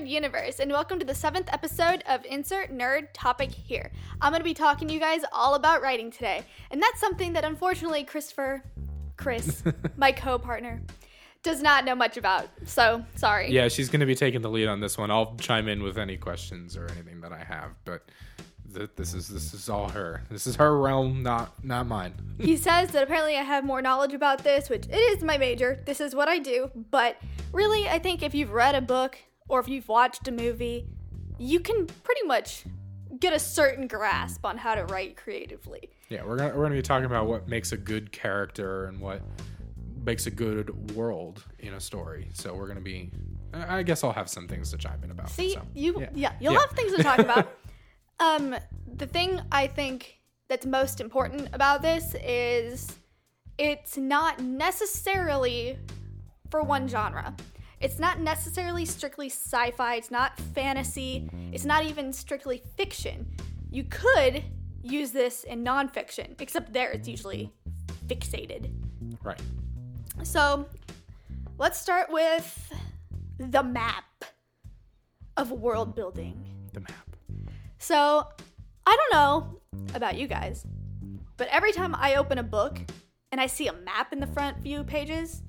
Nerd Universe, and welcome to the seventh episode of Insert Nerd Topic Here. I'm going to be talking to you guys all about writing today, and that's something that unfortunately Christopher, Chris, my co partner, does not know much about. So, sorry. Yeah, she's going to be taking the lead on this one. I'll chime in with any questions or anything that I have, but th- this is this is all her. This is her realm, not not mine. he says that apparently I have more knowledge about this, which it is my major. This is what I do. But really, I think if you've read a book or if you've watched a movie, you can pretty much get a certain grasp on how to write creatively. Yeah, we're gonna we're gonna be talking about what makes a good character and what makes a good world in a story. So we're gonna be. I I guess I'll have some things to chime in about. See, so, you yeah. yeah, you'll Yeah. have things to talk about. um, the thing I think that's most important about this is it's not necessarily for one genre. It's not necessarily strictly sci-fi, it's not fantasy, it's not even strictly fiction. You could use this in nonfiction, except there it's usually fixated. right. So let's start with the map of world building. The map. So I don't know about you guys, but every time I open a book and I see a map in the front view pages,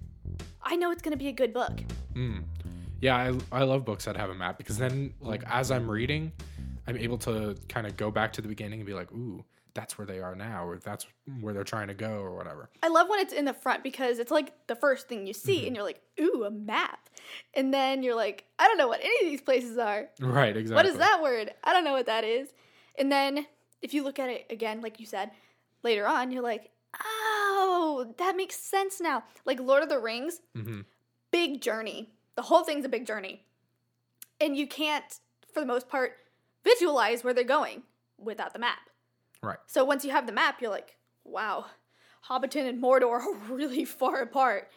I know it's going to be a good book. Mm. Yeah, I, I love books that have a map because then, like, as I'm reading, I'm able to kind of go back to the beginning and be like, ooh, that's where they are now, or that's where they're trying to go, or whatever. I love when it's in the front because it's like the first thing you see and you're like, ooh, a map. And then you're like, I don't know what any of these places are. Right, exactly. What is that word? I don't know what that is. And then if you look at it again, like you said, later on, you're like, oh, that makes sense now. Like Lord of the Rings, Mhm. Big journey. The whole thing's a big journey. And you can't, for the most part, visualize where they're going without the map. Right. So once you have the map, you're like, wow, Hobbiton and Mordor are really far apart.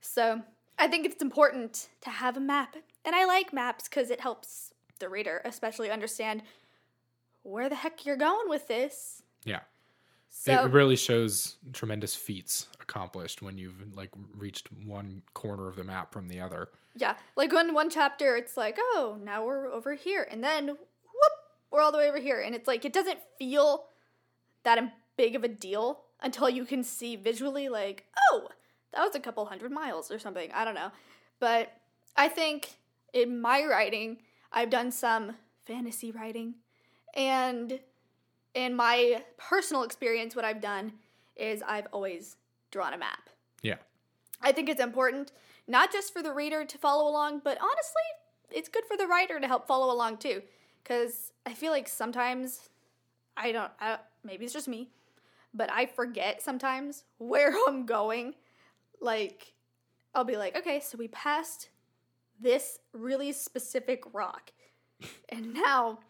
So I think it's important to have a map. And I like maps because it helps the reader especially understand where the heck you're going with this. Yeah. So it really shows tremendous feats accomplished when you've like reached one corner of the map from the other. yeah, like in one chapter, it's like, oh, now we're over here. And then whoop, we're all the way over here. And it's like, it doesn't feel that big of a deal until you can see visually, like, oh, that was a couple hundred miles or something. I don't know. But I think in my writing, I've done some fantasy writing. And in my personal experience, what I've done is I've always drawn a map. Yeah. I think it's important, not just for the reader to follow along, but honestly, it's good for the writer to help follow along too. Because I feel like sometimes, I don't, I, maybe it's just me, but I forget sometimes where I'm going. Like, I'll be like, okay, so we passed this really specific rock, and now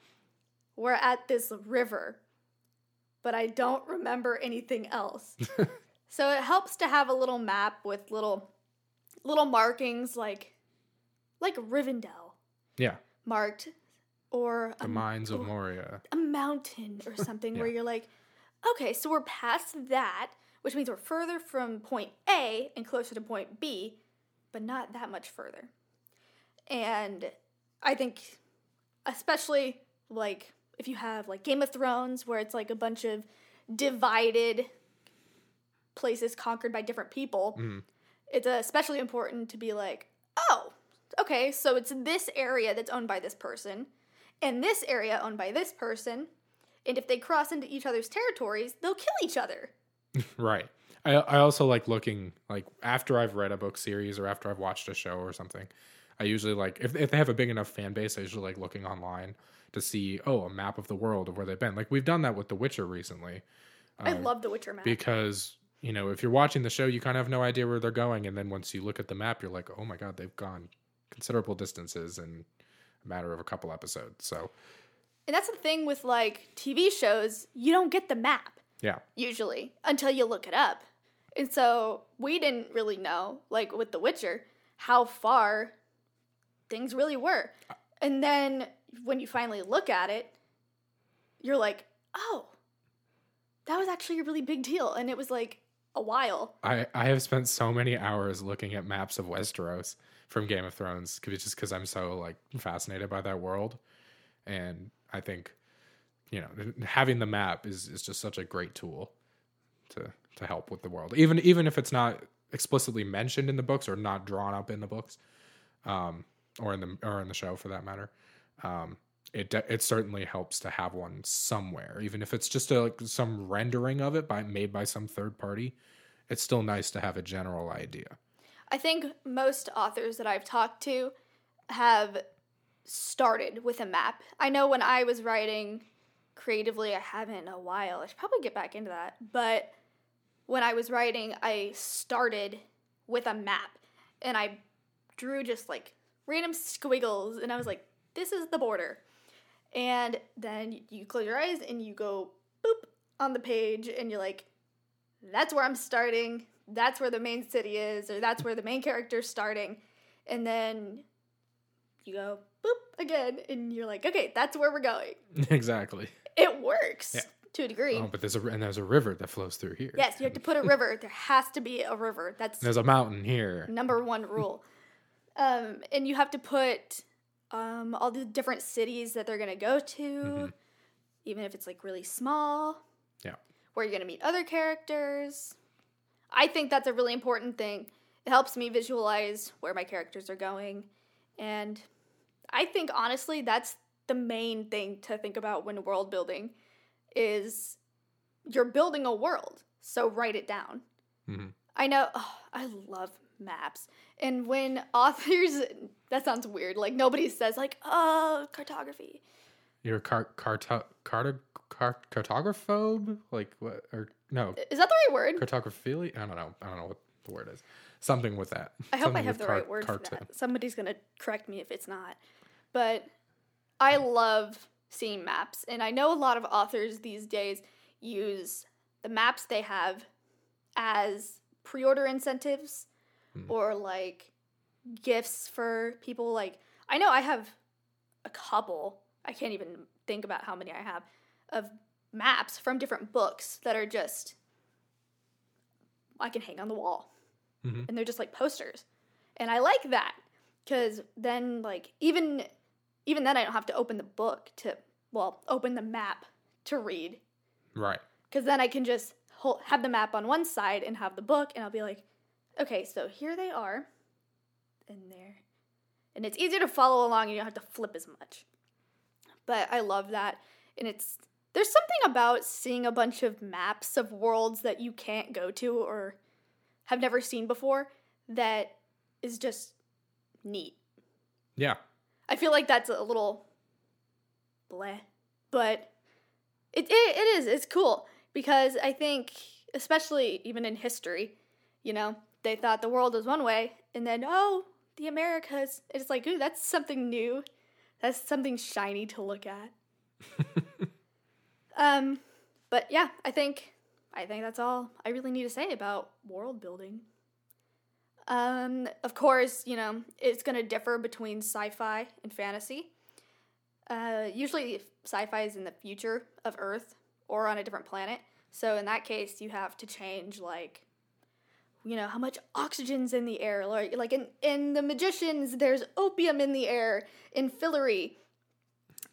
we're at this river, but I don't remember anything else. So it helps to have a little map with little little markings like like Rivendell Yeah. marked or The a, Mines of Moria. a mountain or something where you're like, okay, so we're past that, which means we're further from point A and closer to point B, but not that much further. And I think especially like if you have like Game of Thrones where it's like a bunch of divided places conquered by different people, Mhm. it's especially important to be like, oh, okay, so it's this area that's owned by this person, and this area owned by this person, and if they cross into each other's territories, they'll kill each other. Right. I, I also like looking like after I've read a book series or after I've watched a show or something. I usually like if if they have a big enough fan base, I usually like looking online to see oh a map of the world of where they've been. Like we've done that with The Witcher recently. I Um, love The Witcher map. because you know if you're watching the show, you kind of have no idea where they're going, and then once you look at the map, you're like oh my god, they've gone considerable distances in a matter of a couple episodes. So and that's the thing with like TV shows, you don't get the map yeah, usually until you look it up. And so we didn't really know, like with The Witcher, how far things really were. And then when you finally look at it, you're like, oh, that was actually a really big deal. And it was like a while. I I have spent so many hours looking at maps of Westeros from Game of Thrones 'cause- just because I'm so like fascinated by that world, and I think you know having the map is is just such a great tool to to help with the world, even even if it's not explicitly mentioned in the books or not drawn up in the books, um, or in the or in the show for that matter. Um, it it certainly helps to have one somewhere, even if it's just a, like some rendering of it by made by some third party. It's still nice to have a general idea. I think most authors that I've talked to have started with a map. I know when I was writing creatively, I haven't in a while. I should probably get back into that. But when I was writing, I started with a map and I drew just like random squiggles and I was like, this is the border. And then you close your eyes and you go boop on the page and you're like, that's where I'm starting. That's where the main city is, or that's where the main character's starting. And then you go boop again and you're like, okay, that's where we're going. exactly. It works Yeah. to a degree. Oh, but there's a and there's a river that flows through here. yes, you have to put a river. There has to be a river. That's There's a mountain here. number one rule. Um, and you have to put um, all the different cities that they're gonna go to, Mhm. even if it's like really small. Yeah. Where you're gonna meet other characters. I think that's a really important thing. It helps me visualize where my characters are going, and I think honestly that's the main thing to think about when world building is you're building a world. So write it down. Mhm. I know. Oh, I love maps. And when authors, that sounds weird. Like nobody says like, "Oh, cartography." You're a car carto carto car cartographobe? Like what? Or no, Is that the right word? cartographily? I don't know. I don't know what the word is. Something with that. I hope I have the car- right word for that. Somebody's gonna correct me if it's not. But I love seeing maps, and I know a lot of authors these days use the maps they have as pre-order incentives Hmm. or like gifts for people. Like I know I have a couple. I can't even think about how many I have of maps from different books that are just I can hang on the wall Mhm. and they're just like posters and i like that because then like even even then i don't have to open the book to well open the map to read Right. because then i can just hold, have the map on one side and have the book and i'll be like okay so here they are and there and it's easier to follow along and you don't have to flip as much but i love that and it's there's something about seeing a bunch of maps of worlds that you can't go to or have never seen before that is just neat Yeah. I feel like that's a little bleh, but it, it, it is. It's cool because I think, especially even in history, you know, they thought the world was one way, and then oh, the Americas. It's like, ooh, that's something new. That's something shiny to look at. um, but yeah, I think I think that's all I really need to say about world building. Um, of course, you know, it's going to differ between sci fi and fantasy. Uh, usually, sci fi is in the future of Earth or on a different planet. So, in that case, you have to change, like, you know, how much oxygen's in the air. Like, like in, in The Magicians, there's opium in the air in Fillory.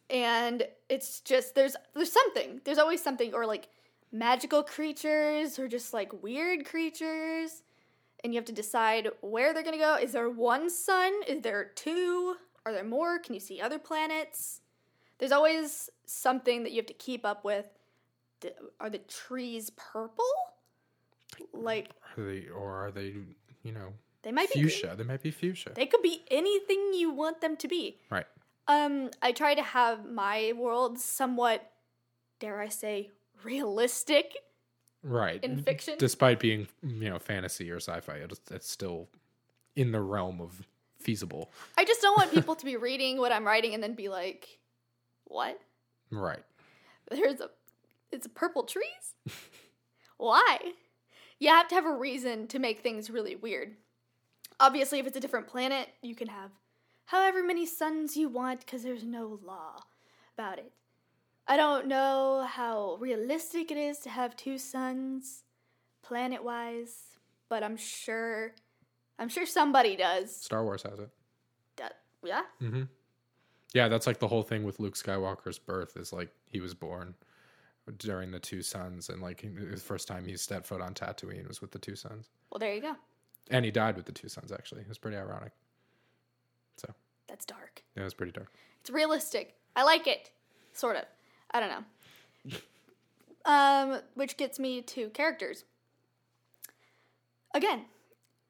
And it's just, there's, there's something. There's always something, or like magical creatures, or just like weird creatures and you have to decide where they're going to go. Is there one sun? Is there two? Are there more? Can you see other planets? There's always something that you have to keep up with. Are the trees purple? Like Are they or are they? You know, they might be fuchsia. They might be fuchsia. They could be anything you want them to be. right. Um, I try to have my world somewhat, dare I say, realistic. Right. in fiction? Despite being, you know, fantasy or sci-fi, it's, it's still in the realm of feasible. I just don't want people to be reading what I'm writing and then be like, "What? Right. There's a it's purple trees? Why? You have to have a reason to make things really weird. Obviously, if it's a different planet, you can have however many suns you want because there's no law about it. I don't know how realistic it is to have two suns, planet wise, but I'm sure I'm sure somebody does. Star Wars has it. That- yeah. Mm-hmm. Yeah, that's like the whole thing with Luke Skywalker's birth is like he was born during the two suns and like the first time he stepped foot on Tatooine was with the two suns. Well, there you go. and he died with the two suns Actually, it was pretty ironic. So That's dark. yeah, it was pretty dark. It's realistic. I like it. Sort of. I don't know. Um, which gets me to characters. Again,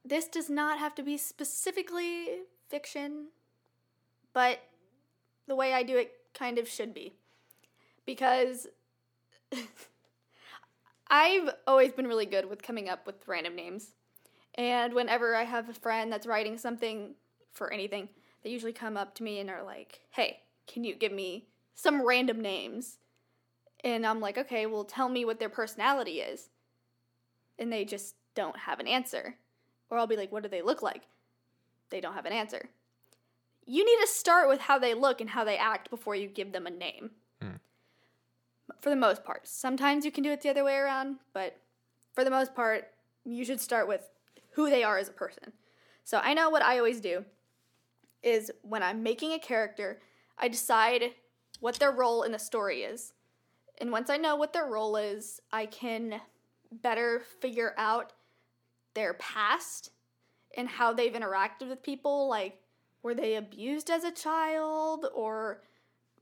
this does not have to be specifically fiction, but the way I do it kind of should be. Because I've always been really good with coming up with random names. And whenever I have a friend that's writing something for anything, they usually come up to me and are like, hey, can you give me some random names? And I'm like, okay, well, tell me what their personality is. And they just don't have an answer. Or I'll be like, what do they look like? They don't have an answer. You need to start with how they look and how they act before you give them a name. For the most part. Sometimes you can do it the other way around, but for the most part, you should start with who they are as a person. So I know what I always do is when I'm making a character, I decide what their role in the story is. And once I know what their role is, I can better figure out their past and how they've interacted with people. Like, were they abused as a child or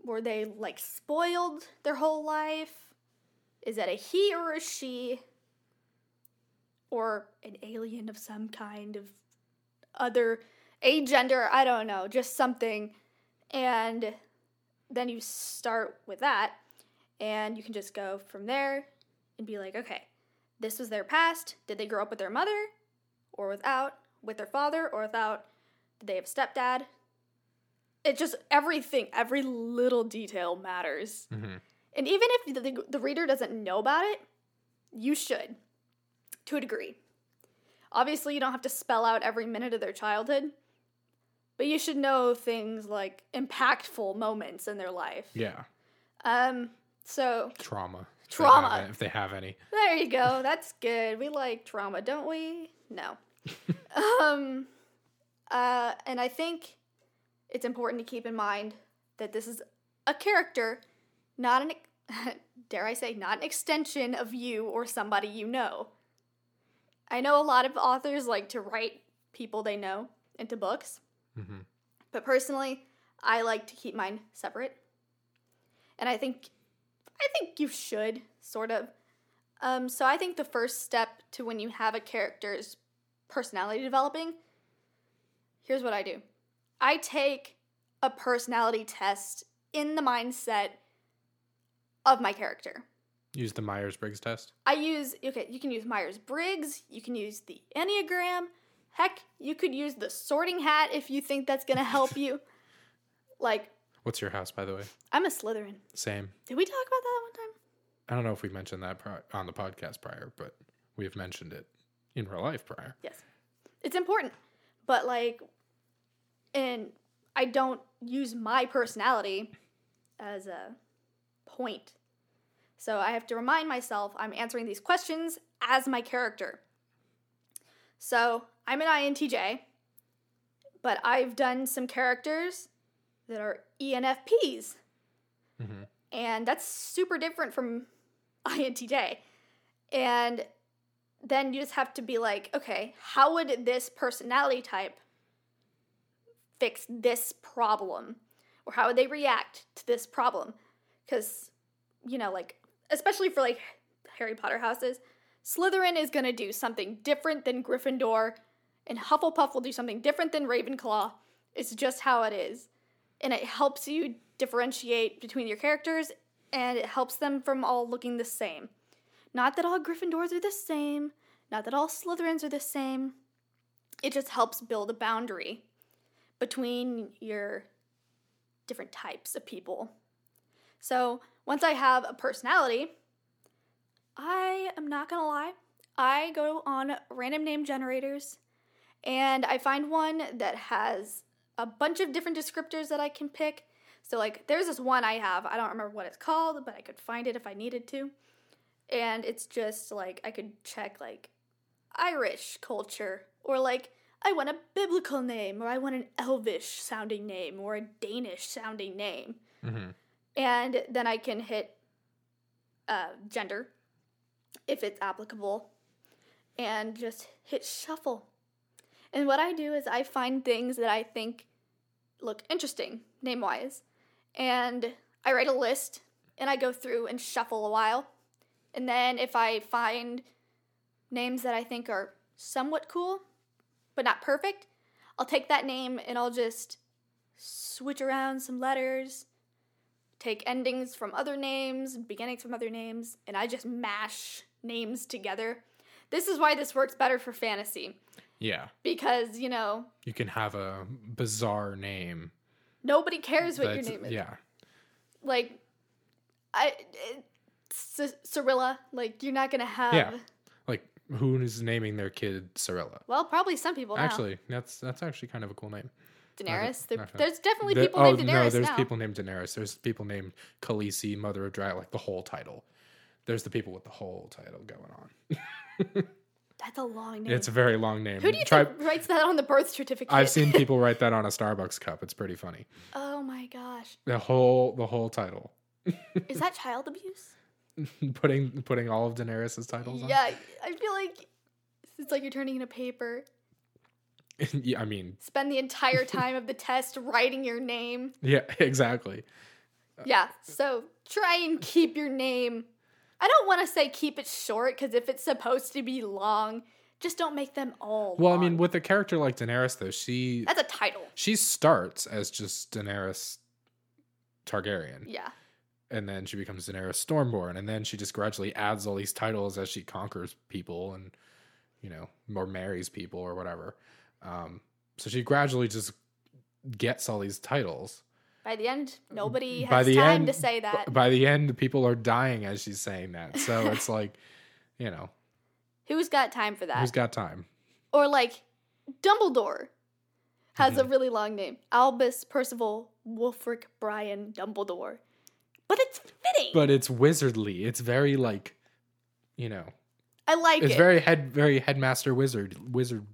were they like spoiled their whole life? Is that a he or a she? Or an alien of some kind of other a gender, I don't know, just something. And then you start with that, and you can just go from there and be like, okay, this was their past. Did they grow up with their mother or without? With their father or without? Did they have a stepdad? It just everything, every little detail matters. Mm-hmm. And even if the, the reader doesn't know about it, you should, to a degree. Obviously, you don't have to spell out every minute of their childhood, but you should know things like impactful moments in their life. Yeah, Um, so trauma. if they Trauma. have if they have any. there you go. That's good. We like trauma, don't we? No. um, uh, and I think it's important to keep in mind that this is a character, not an, dare I say, not an extension of you or somebody you know. I know a lot of authors like to write people they know into books, Mm-hmm. but personally, I like to keep mine separate. And I think I think you should sort of. Um, so I think the first step to when you have a character's personality developing, here's what I do. I take a personality test in the mindset of my character. Use the Myers Briggs test. I use okay, you can use Myers Briggs, you can use the Enneagram, heck, you could use the sorting hat if you think that's gonna help you. Like, What's your house, by the way? I'm a Slytherin. Same. Did we talk about that one time? I don't know if we mentioned that pri- on the podcast prior, but we've mentioned it in real life prior. Yes. It's important. But like and I don't use my personality as a point. So I have to remind myself I'm answering these questions as my character. So I'm an INTJ, but I've done some characters that are ENFPs. Mhm. And that's super different from INTJ. And then you just have to be like, okay, how would this personality type fix this problem? Or how would they react to this problem? Because, you know, like, especially for like Harry Potter houses, Slytherin is going to do something different than Gryffindor, and Hufflepuff will do something different than Ravenclaw. It's just how it is. And it helps you differentiate between your characters, and it helps them from all looking the same. Not that all Gryffindors are the same, not that all Slytherins are the same. It just helps build a boundary between your different types of people. So once I have a personality, I am not gonna lie, I go on random name generators and I find one that has a bunch of different descriptors that I can pick. So, like, there's this one I have, I don't remember what it's called, but I could find it if I needed to. and it's just like I could check like Irish culture or like I want a biblical name or I want an elvish sounding name or a Danish sounding name. hmm And then I can hit uh, gender if it's applicable and just hit shuffle. And what I do is I find things that I think look interesting name wise. And I write a list and I go through and shuffle a while. And then if I find names that I think are somewhat cool, but not perfect, I'll take that name and I'll just switch around some letters, take endings from other names, beginnings from other names, and I just mash names together. This is why this works better for fantasy Yeah. because, you know, You can have a bizarre name. nobody cares what your name is. Yeah. Like, I. C- Cirilla, like, you're not gonna have. Yeah. Who is naming their kid Cirilla? Well, probably some people now. Actually, that's that's actually kind of a cool name. Daenerys. Uh, there, not sure. there's definitely There- people oh named no, Daenerys there's now. people named Daenerys. There's people named Khaleesi, Mother of Dragon, like the whole title. There's the people with the whole title going on. That's a long name. It's a very long name. Who do you Try- think writes that on the birth certificate? I've seen people write that on a Starbucks cup. It's pretty funny. oh my gosh, The whole the whole title. is that child abuse? putting putting all of Daenerys's titles on? Yeah, I feel like it's like you're turning in a paper. yeah, I mean, Spend the entire time of the test writing your name. yeah, exactly. Uh, yeah, so try and keep your name. I don't want to say keep it short because if it's supposed to be long, just don't make them all. Well, I mean, with a character like Daenerys, though, she that's a title. she starts as just Daenerys Targaryen, Yeah, and then she becomes Daenerys Stormborn, and then she just gradually adds all these titles as she conquers people and you know or marries people or whatever. Um, so she gradually just gets all these titles. by the end, nobody By has the time end- to say that. by the end, people are dying as she's saying that. So it's like, you know, Who's got time for that? who's got time? or like Dumbledore has Mm-hmm. a really long name. Albus Percival Wulfric Brian Dumbledore. But it's fitting. But it's wizardly. It's very like, you know, I like it's it. very head, very headmaster wizard, wizard,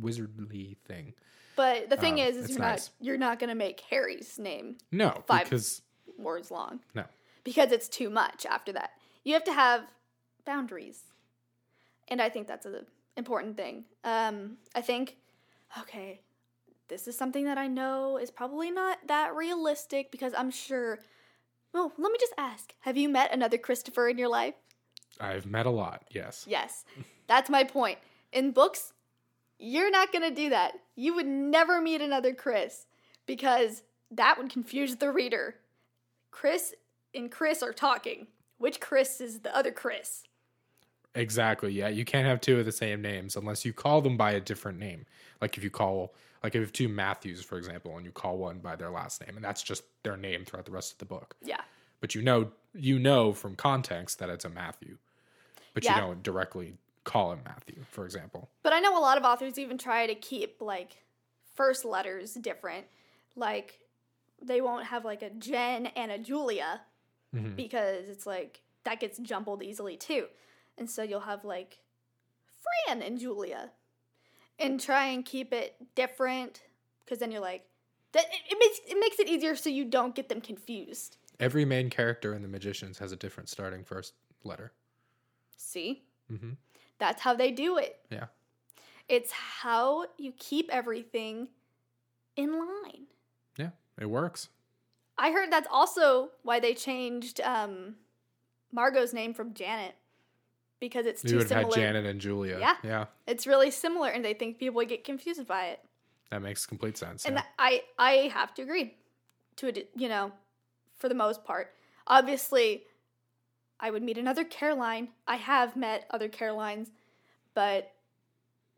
wizardly thing. but the thing um, is, is you're nice. not you're not gonna make Harry's name No, Five. because words long. no, Because it's too much after that. You have to have boundaries. And I think that's an important thing. Um, I think, okay, this is something that I know is probably not that realistic because I'm sure. Well, let me just ask Have you met another Christopher in your life? I've met a lot. Yes. Yes. That's my point. In books, you're not going to do that. You would never meet another Chris because that would confuse the reader. Chris and Chris are talking. Which Chris is the other Chris? Exactly. Yeah, you can't have two of the same names unless you call them by a different name. Like if you call, like if you have two Matthews, for example, and you call one by their last name, and that's just their name throughout the rest of the book. Yeah. But you know, you know from context that it's a Matthew, but Yeah. you don't directly call him Matthew, for example. But I know a lot of authors even try to keep like first letters different. Like they won't have like a Jen and a Julia Mhm. because it's like that gets jumbled easily too. And so you'll have like Fran and Julia and try and keep it different because then you're like that it, it makes it makes it easier so you don't get them confused. Every main character in the Magicians has a different starting first letter. See? mm-hmm. That's how they do it. Yeah. It's how you keep everything in line. Yeah, it works. I heard that's also why they changed um, Margot's name from Janet because it's You too would have similar. had Janet and Julia. Yeah. yeah, It's really similar, and they think people would get confused by it. that makes complete sense. And yeah. I, I have to agree to it. You know, for the most part. Obviously, I would meet another Caroline. I have met other Carolines, but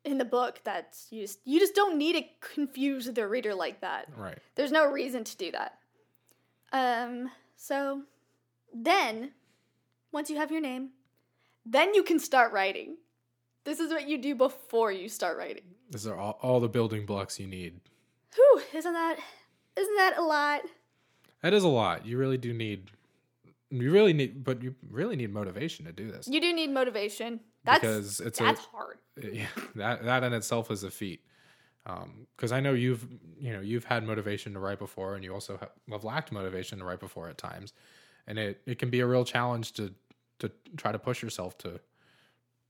in the book, that's you just you just don't need to confuse the reader like that. right. There's no reason to do that. Um, so then, once you have your name, then you can start writing. This is what you do before you start writing. These are all, all the building blocks you need. Whew, isn't that isn't that a lot? That is a lot. You really do need you really need, but you really need motivation to do this You do need motivation. That's because it's that's a hard. yeah that that in itself is a feat. Um, because I know you've you know you've had motivation to write before, and you also have, have lacked motivation to write before at times, and it it can be a real challenge to to try to push yourself to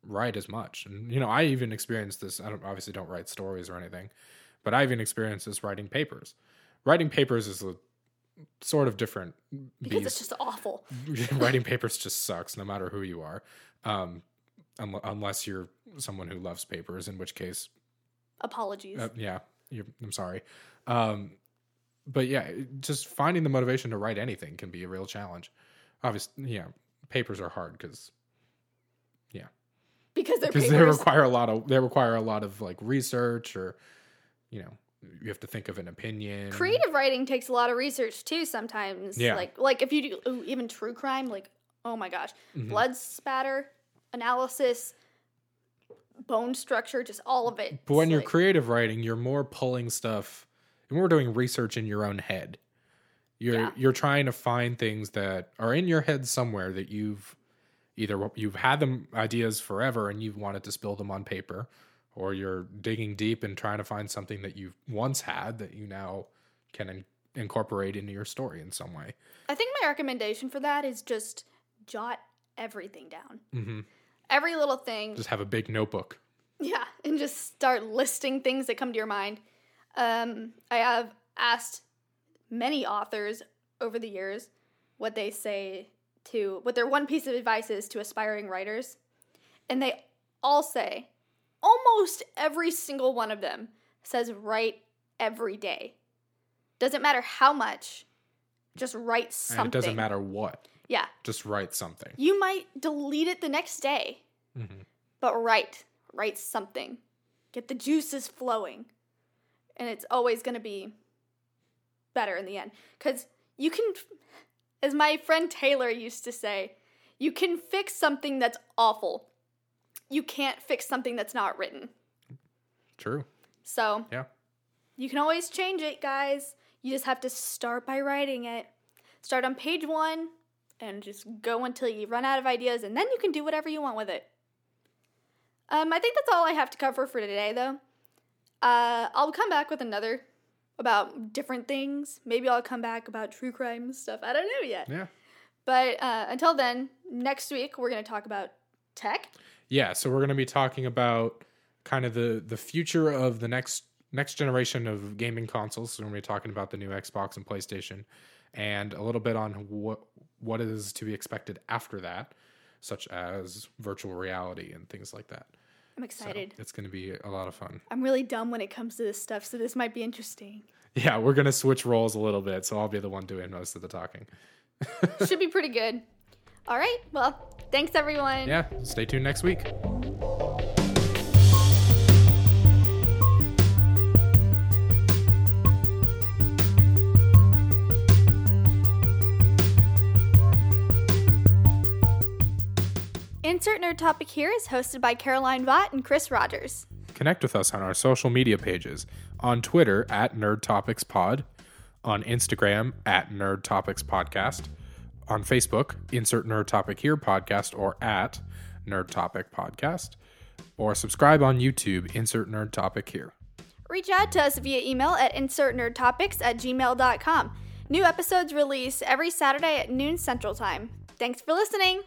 write as much. And you know, I even experienced this. I don't obviously don't write stories or anything, but I even experienced this writing papers. Writing papers is a sort of different Because beast. it's just awful. writing papers just sucks no matter who you are um un- unless you're someone who loves papers in which case Apologies. uh, yeah you're, i'm sorry um but yeah just finding the motivation to write anything can be a real challenge obviously yeah papers are hard because Yeah. because they're papers. they require a lot of they require a lot of like research or you know you have to think of an opinion Creative writing takes a lot of research too sometimes. Yeah. Like like if you do ooh, even true crime, like oh my gosh. Mhm. Blood spatter, analysis, bone structure, just all of it. But when It's you're like- creative writing, you're more pulling stuff, you're more doing research in your own head. You're Yeah. you're trying to find things that are in your head somewhere that you've either you've had them ideas forever and you've wanted to spill them on paper, or you're digging deep and trying to find something that you once had that you now can in- incorporate into your story in some way. I think my recommendation for that is just jot everything down. hmm Every little thing. Just have a big notebook. Yeah, and just start listing things that come to your mind. Um, I have asked many authors over the years what they say to what their one piece of advice is to aspiring writers, and they all say almost every single one of them says write every day. Doesn't matter how much, just write something. And it doesn't matter what. Yeah, Just write something. you might delete it the next day, Mhm. but write, write something. Get the juices flowing. And it's always going to be better in the end. Because you can, as my friend Taylor used to say, you can fix something that's awful. You can't fix something that's not written. True. So Yeah. you can always change it, guys. You just have to start by writing it. Start on page one and just go until you run out of ideas, and then you can do whatever you want with it. Um, I think that's all I have to cover for today, though. Uh, I'll come back with another about different things. Maybe I'll come back about true crime stuff. I don't know yet. Yeah. But uh, until then, next week we're going to talk about tech. Yeah, so we're going to be talking about kind of the the future of the next next generation of gaming consoles. So we're going to be talking about the new Xbox and PlayStation, and a little bit on what what is to be expected after that, such as virtual reality and things like that. I'm So excited. it's going to be a lot of fun. I'm really dumb when it comes to this stuff, so this might be interesting. Yeah, we're going to switch roles a little bit, so I'll be the one doing most of the talking. Should be pretty good. All right. Well, thanks everyone. Yeah, stay tuned next week. Insert Nerd Topic here is hosted by Caroline Vaught and Chris Rogers. Connect with us on our social media pages on Twitter at Nerd Topics Pod, on Instagram at Nerd Topics Podcast, on Facebook, Insert Nerd Topic Here Podcast or at Nerd Topic Podcast, or subscribe on YouTube, Insert Nerd Topic Here. Reach out to us via email at insertnerdtopics at gmail.com. New episodes release every Saturday at noon Central Time. Thanks for listening.